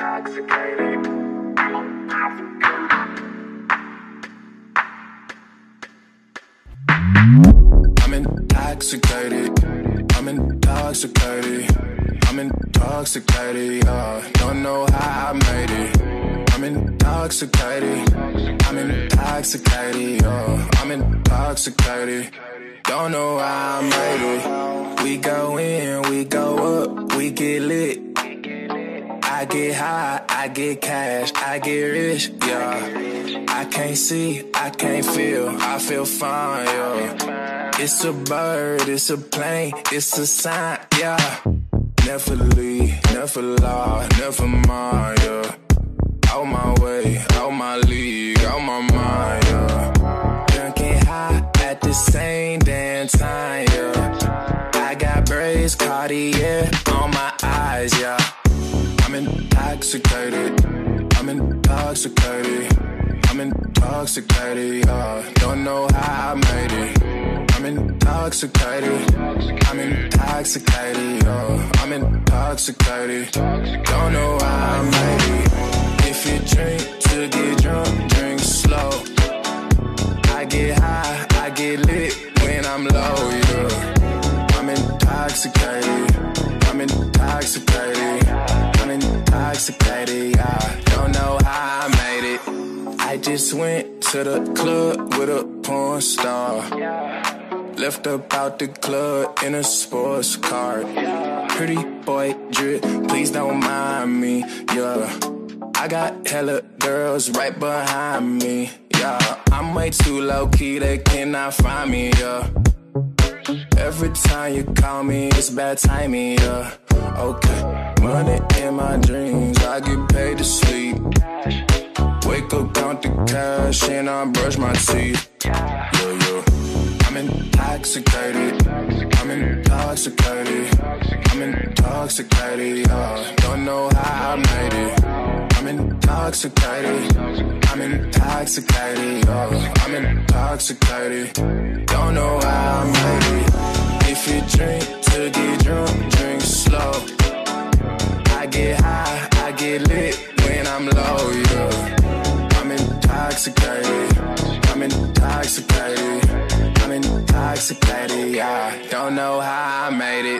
I'm intoxicated. I'm intoxicated. I'm intoxicated. Yeah. Don't know how I made it. I'm intoxicated. I'm intoxicated. Yeah. I'm intoxicated. Don't know how I made it. We go in, we go up, we get lit. I get high, I get cash, I get rich, yeah. I can't see, I can't feel, I feel fine, yeah. It's a bird, it's a plane, it's a sign, yeah. Never leave, never lie, never mind, yeah. Out my way, out my league, out my mind, yeah. Drinking high at the same damn time, yeah. I got braids, Cartier on my eyes, yeah. I'm intoxicated. I'm intoxicated. I'm intoxicated. Yeah. Don't know how I made it. I'm intoxicated. I'm intoxicated. Yeah. I'm intoxicated. Don't know how I made it. If you drink to get drunk, drink slow. I get high, I get lit when I'm low. Yeah. I'm intoxicated. I'm intoxicated. Intoxicated, yeah. Don't know how I made it. I just went to the club with a porn star. Left up out the club in a sports car. Pretty boy drip, please don't mind me, yeah. I got hella girls right behind me, yeah. I'm way too low key, they cannot find me, yeah. Every time you call me, it's bad timing, yeah. Okay, money my dreams, I get paid to sleep. Wake up, count the cash, and I brush my teeth. Yeah, yeah. I'm intoxicated. I'm intoxicated. I'm intoxicated. Yeah. Don't know how I made it. I'm intoxicated. I'm intoxicated. Yeah. I'm intoxicated. Don't know how I made it. Intoxicated. I'm intoxicated. I'm intoxicated, yeah. Don't know how I made it.